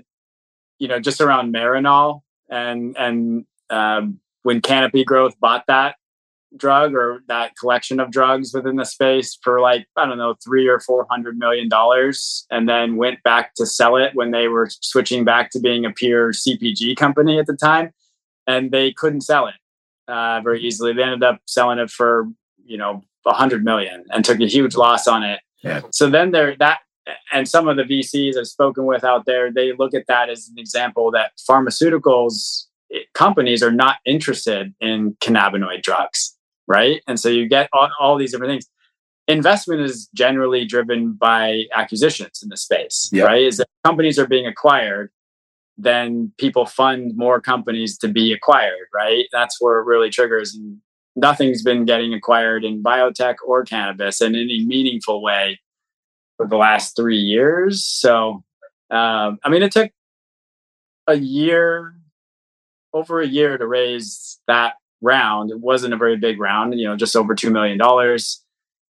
you know just around Marinol and and um, when Canopy Growth bought that drug or that collection of drugs within the space for like I don't know three or four hundred million dollars, and then went back to sell it when they were switching back to being a pure CPG company at the time, and they couldn't sell it uh, very easily. They ended up selling it for you know a hundred million and took a huge loss on it. Yeah. So then there that and some of the VCs I've spoken with out there, they look at that as an example that pharmaceuticals companies are not interested in cannabinoid drugs, right? And so you get all, all these different things. Investment is generally driven by acquisitions in the space, yep. right? Is that companies are being acquired, then people fund more companies to be acquired, right? That's where it really triggers. And nothing's been getting acquired in biotech or cannabis in any meaningful way for the last three years. So, um, I mean, it took a year over a year to raise that round. It wasn't a very big round, you know, just over $2 million.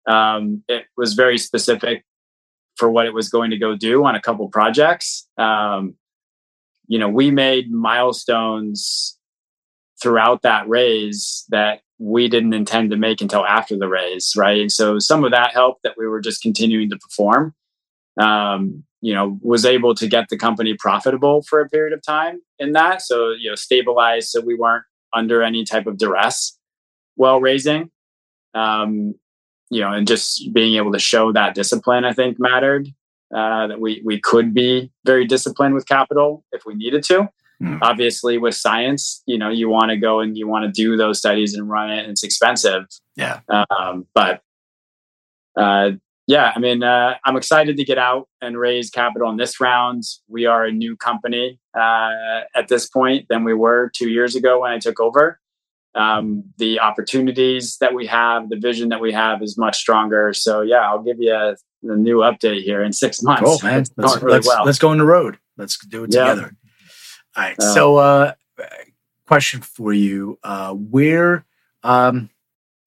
Um, it was very specific for what it was going to go do on a couple projects. Um, you know, we made milestones throughout that raise that we didn't intend to make until after the raise, right? And so some of that helped that we were just continuing to perform. Um, you know was able to get the company profitable for a period of time in that so you know stabilized so we weren't under any type of duress while raising um, you know and just being able to show that discipline i think mattered uh, that we we could be very disciplined with capital if we needed to mm. obviously with science you know you want to go and you want to do those studies and run it and it's expensive yeah um, but uh, yeah, I mean, uh, I'm excited to get out and raise capital in this round. We are a new company uh, at this point than we were two years ago when I took over. Um, the opportunities that we have, the vision that we have is much stronger. So, yeah, I'll give you a, a new update here in six months. Cool, man. Let's, really let's, well. let's, go on the road. Let's do it yeah. together. All right. Uh, so, uh, question for you: uh, Where? Um,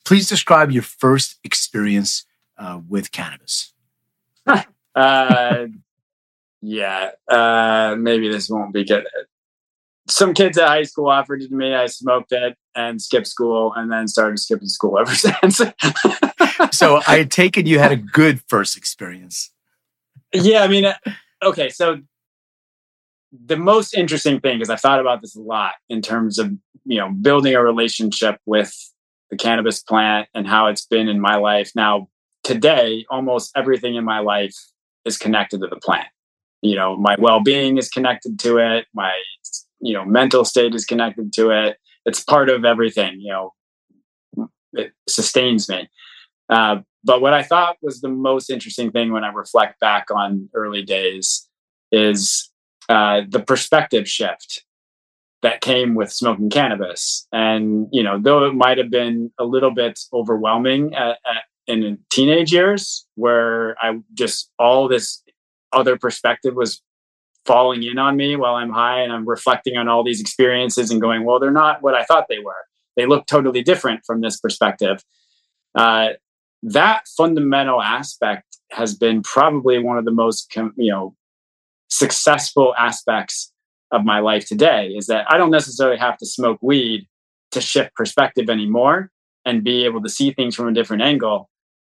please describe your first experience uh, with cannabis? uh, yeah, uh, maybe this won't be good. Some kids at high school offered it to me. I smoked it and skipped school, and then started skipping school ever since. so I take it you had a good first experience. Yeah, I mean, uh, okay, so the most interesting thing is I thought about this a lot in terms of you know building a relationship with the cannabis plant and how it's been in my life now today, almost everything in my life is connected to the plant. You know, my well being is connected to it. My, you know, mental state is connected to it. It's part of everything, you know, it sustains me. Uh, but what I thought was the most interesting thing when I reflect back on early days is uh, the perspective shift that came with smoking cannabis. And, you know, though it might have been a little bit overwhelming at, at, in teenage years where I just all this other perspective was falling in on me while I'm high and I'm reflecting on all these experiences and going, well, they're not what I thought they were. They look totally different from this perspective. Uh, that fundamental aspect has been probably one of the most, you know, successful aspects of my life today is that I don't necessarily have to smoke weed to shift perspective anymore and be able to see things from a different angle.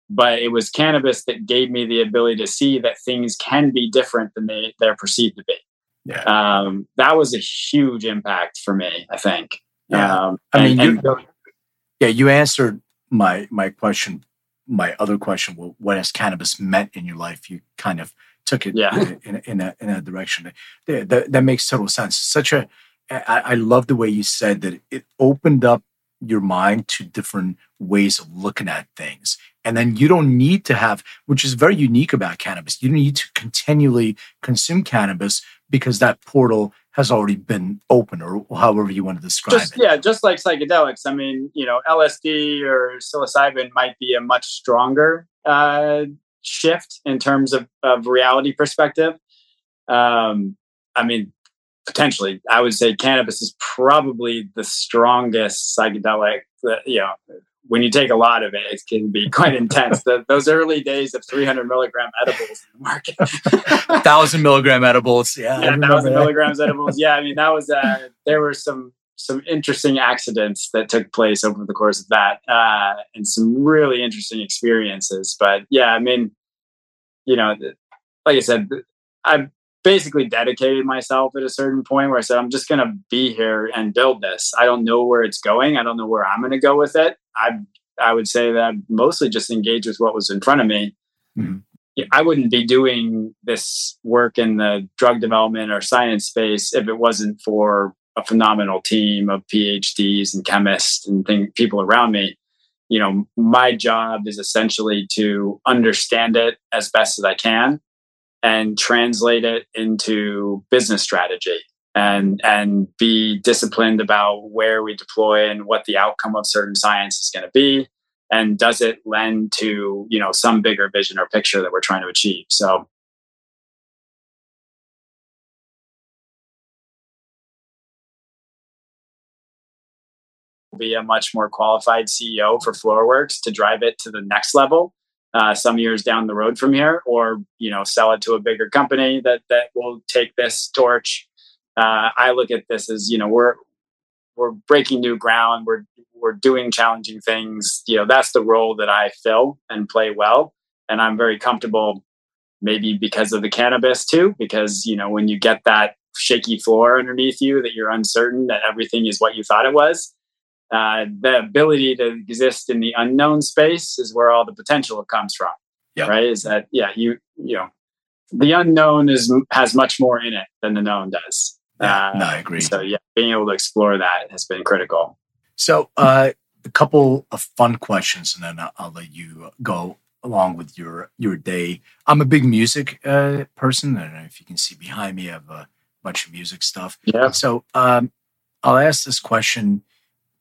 But it was cannabis that gave me the ability to see that things can be different than they, they're perceived to be. Yeah. Um, that was a huge impact for me, I think. Yeah. Um, I mean, and, you, yeah, you answered my my question, my other question. Well, what has cannabis meant in your life? You kind of took it yeah. in, in, a, in a direction that, that, that makes total sense. Such a, I, I love the way you said that it opened up your mind to different ways of looking at things. And then you don't need to have, which is very unique about cannabis, you don't need to continually consume cannabis because that portal has already been open or however you want to describe just, it. Yeah, just like psychedelics. I mean, you know, LSD or psilocybin might be a much stronger uh, shift in terms of, of reality perspective. Um, I mean, potentially, I would say cannabis is probably the strongest psychedelic. That, you know, when you take a lot of it, it can be quite intense. The, those early days of 300 milligram edibles in the market, thousand milligram edibles, yeah, yeah, thousand milligrams edibles. Yeah, I mean that was uh, there were some some interesting accidents that took place over the course of that, uh, and some really interesting experiences. But yeah, I mean, you know, like I said, I basically dedicated myself at a certain point where I said, I'm just going to be here and build this. I don't know where it's going. I don't know where I'm going to go with it. I I would say that I'm mostly just engaged with what was in front of me. Mm-hmm. I wouldn't be doing this work in the drug development or science space if it wasn't for a phenomenal team of PhDs and chemists and thing, people around me. You know, my job is essentially to understand it as best as I can and translate it into business strategy and and be disciplined about where we deploy and what the outcome of certain science is going to be. And does it lend to you know some bigger vision or picture that we're trying to achieve? So be a much more qualified CEO for FloraWorks to drive it to the next level uh, some years down the road from here, or you know, sell it to a bigger company that that will take this torch. Uh, I look at this as you know we're we're breaking new ground. We're we're doing challenging things. You know, that's the role that I fill and play well, and I'm very comfortable. Maybe because of the cannabis too, because you know when you get that shaky floor underneath you that you're uncertain that everything is what you thought it was uh, the ability to exist in the unknown space is where all the potential comes from. Right? Is that yeah? You you know, the unknown is has much more in it than the known does. Yeah, uh, no, I agree. So yeah, being able to explore that has been critical. So uh, a couple of fun questions, and then I'll, I'll let you go along with your your day. I'm a big music uh, person. I don't know if you can see behind me. I have a bunch of music stuff. Yeah. So um, I'll ask this question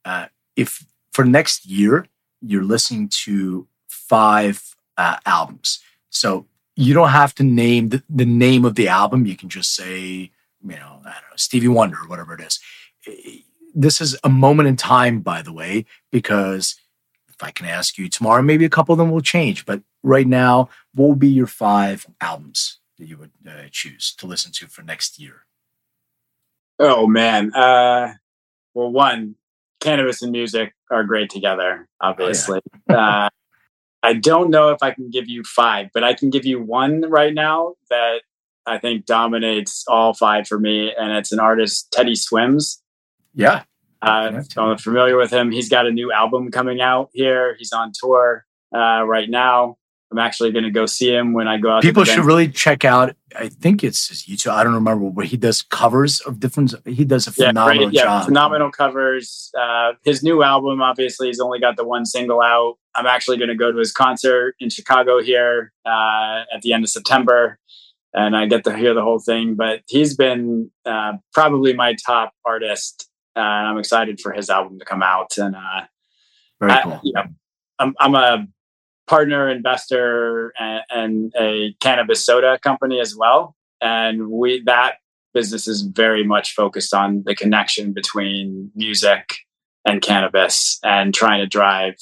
uh, if for next year you're listening to five uh, albums, so you don't have to name the, the name of the album. You can just say, you know, I don't know, Stevie Wonder or whatever it is. This is a moment in time, by the way, because if I can ask you tomorrow, maybe a couple of them will change. But right now, what would be your five albums that you would uh, choose to listen to for next year? Oh man, uh, well, one cannabis and music are great together, obviously. Oh, yeah. uh, I don't know if I can give you five, but I can give you one right now that I think dominates all five for me, and it's an artist, Teddy Swims. Yeah. Uh, I'm familiar with him. He's got a new album coming out here. He's on tour uh, right now. I'm actually going to go see him when I go out. People should really check out. I think it's his YouTube. I don't remember, but he does covers of different. He does a phenomenal yeah, great, yeah, job. Phenomenal covers. Uh, his new album, obviously, he's only got the one single out. I'm actually going to go to his concert in Chicago here uh, at the end of September. and I get to hear the whole thing. But he's been uh, probably my top artist, uh, and I'm excited for his album to come out. And uh, Very cool. I, you know, I'm, I'm a partner, investor, and, and a cannabis soda company as well. And we that business is very much focused on the connection between music and cannabis and trying to drive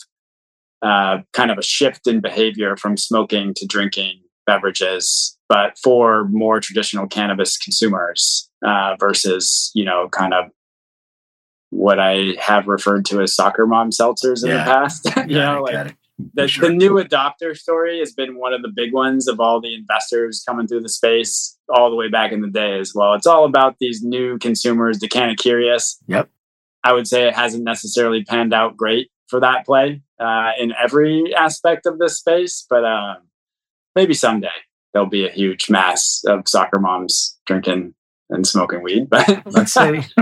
uh, kind of a shift in behavior from smoking to drinking beverages, but for more traditional cannabis consumers uh, versus, you know, kind of what I have referred to as soccer mom seltzers in yeah. the past. you yeah, know, like the, sure. the new adopter story has been one of the big ones of all the investors coming through the space all the way back in the day as well. It's all about these new consumers, the kind of curious. Yep. I would say it hasn't necessarily panned out great for that play uh, in every aspect of this space, but uh, maybe someday there'll be a huge mass of soccer moms drinking and smoking weed. But let's say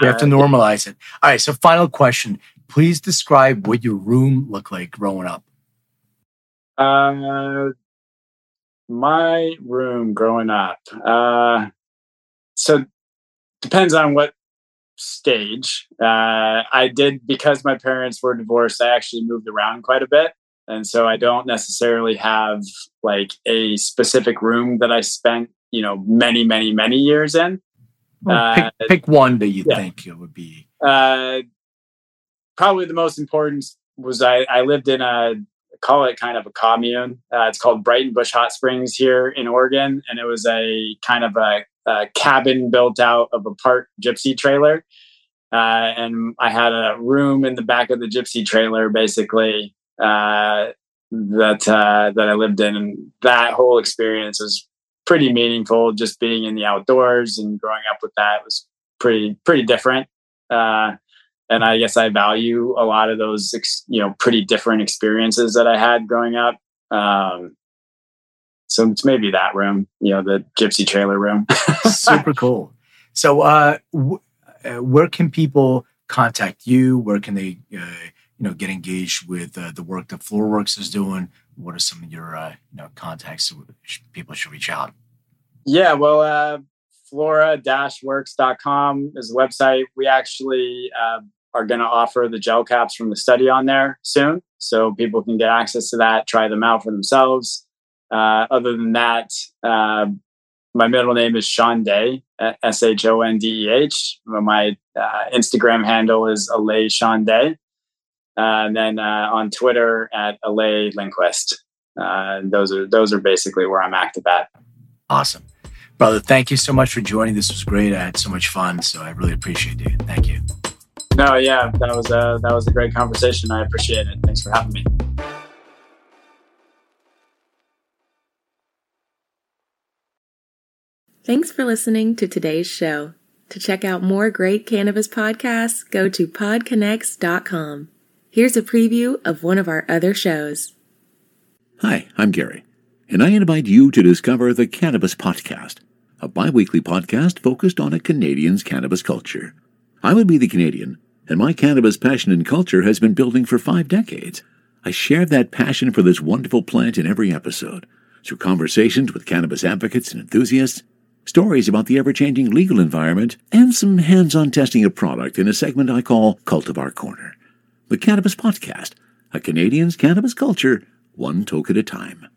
we have to normalize it. All right. So, final question: Please describe what your room looked like growing up. Uh, my room growing up. Uh, so depends on what stage. Uh, I did because my parents were divorced. I actually moved around quite a bit, and so I don't necessarily have like a specific room that I spent, you know, many, many, many years in. Well, pick, uh, pick, one that you yeah. think it would be. Uh, probably the most important was I, I lived in a call it kind of a commune. Uh, it's called Breitenbush Hot Springs here in Oregon, and it was a kind of a, a cabin built out of a park gypsy trailer. Uh, and I had a room in the back of the gypsy trailer, basically uh, that uh, that I lived in, and that whole experience was pretty meaningful. Just being in the outdoors and growing up with that was pretty pretty different. Uh, and I guess I value a lot of those, you know, pretty different experiences that I had growing up. Um, so it's maybe that room, you know, the gypsy trailer room. Super cool. So, uh, w- uh, where can people contact you? Where can they, uh, you know, get engaged with uh, the work that FloraWorks is doing? What are some of your, uh, you know, contacts people should reach out? Yeah, well, uh, flora-works.com is the website. We actually uh, are going to offer the gel caps from the study on there soon. So people can get access to that, try them out for themselves. Uh, other than that, uh, my middle name is Shondeh, S H O N D E H. My uh, Instagram handle is Alleh Shondeh. Uh, and then uh, on Twitter at Alleh Lindquist. Uh, those are those are basically where I'm active at. Awesome, brother. Thank you so much for joining. This was great. I had so much fun, so I really appreciate it. Thank you. No, yeah, that was a that was a great conversation. I appreciate it. Thanks for having me. Thanks for listening to today's show. To check out more great cannabis podcasts, go to podconnects.com. Here's a preview of one of our other shows. Hi, I'm Gary, and I invite you to discover the Cannabis Podcast, a bi weekly podcast focused on a Canadian's cannabis culture. I would be the Canadian and my cannabis passion and culture has been building for five decades. I share that passion for this wonderful plant in every episode, through conversations with cannabis advocates and enthusiasts, stories about the ever changing legal environment, and some hands on testing of product in a segment I call Cultivar Corner. The Cannabis Podcast, a Canadian's cannabis culture, one toke at a time.